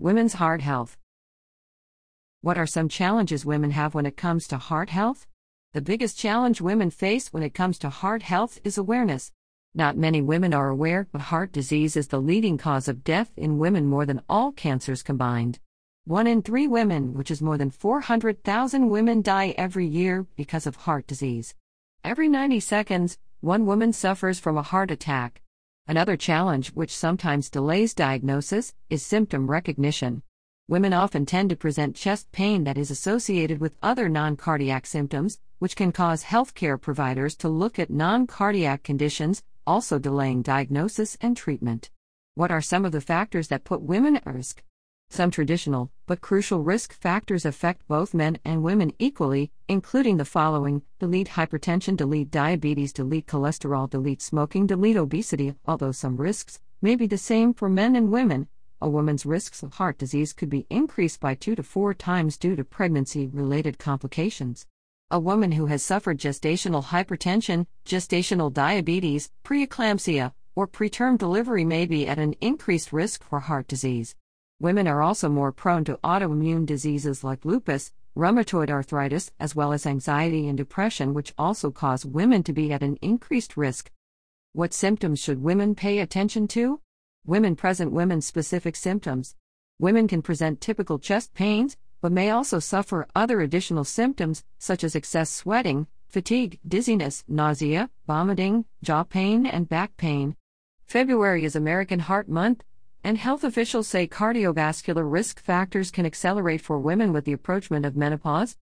Women's heart health. What are some challenges women have when it comes to heart health? The biggest challenge women face when it comes to heart health is awareness. Not many women are aware, but heart disease is the leading cause of death in women more than all cancers combined. One in three women, which is more than 400,000 women, die every year because of heart disease. Every 90 seconds, one woman suffers from a heart attack. Another challenge, which sometimes delays diagnosis, is symptom recognition. Women often tend to present chest pain that is associated with other non cardiac symptoms, which can cause healthcare providers to look at non cardiac conditions, also delaying diagnosis and treatment. What are some of the factors that put women at risk? Some traditional, but crucial risk factors affect both men and women equally, including the following delete hypertension, delete diabetes, delete cholesterol, delete smoking, delete obesity. Although some risks may be the same for men and women, a woman's risks of heart disease could be increased by two to four times due to pregnancy related complications. A woman who has suffered gestational hypertension, gestational diabetes, preeclampsia, or preterm delivery may be at an increased risk for heart disease. Women are also more prone to autoimmune diseases like lupus, rheumatoid arthritis, as well as anxiety and depression, which also cause women to be at an increased risk. What symptoms should women pay attention to? Women present women specific symptoms. Women can present typical chest pains, but may also suffer other additional symptoms, such as excess sweating, fatigue, dizziness, nausea, vomiting, jaw pain, and back pain. February is American Heart Month, and health officials say cardiovascular risk factors can accelerate for women with the approachment of menopause,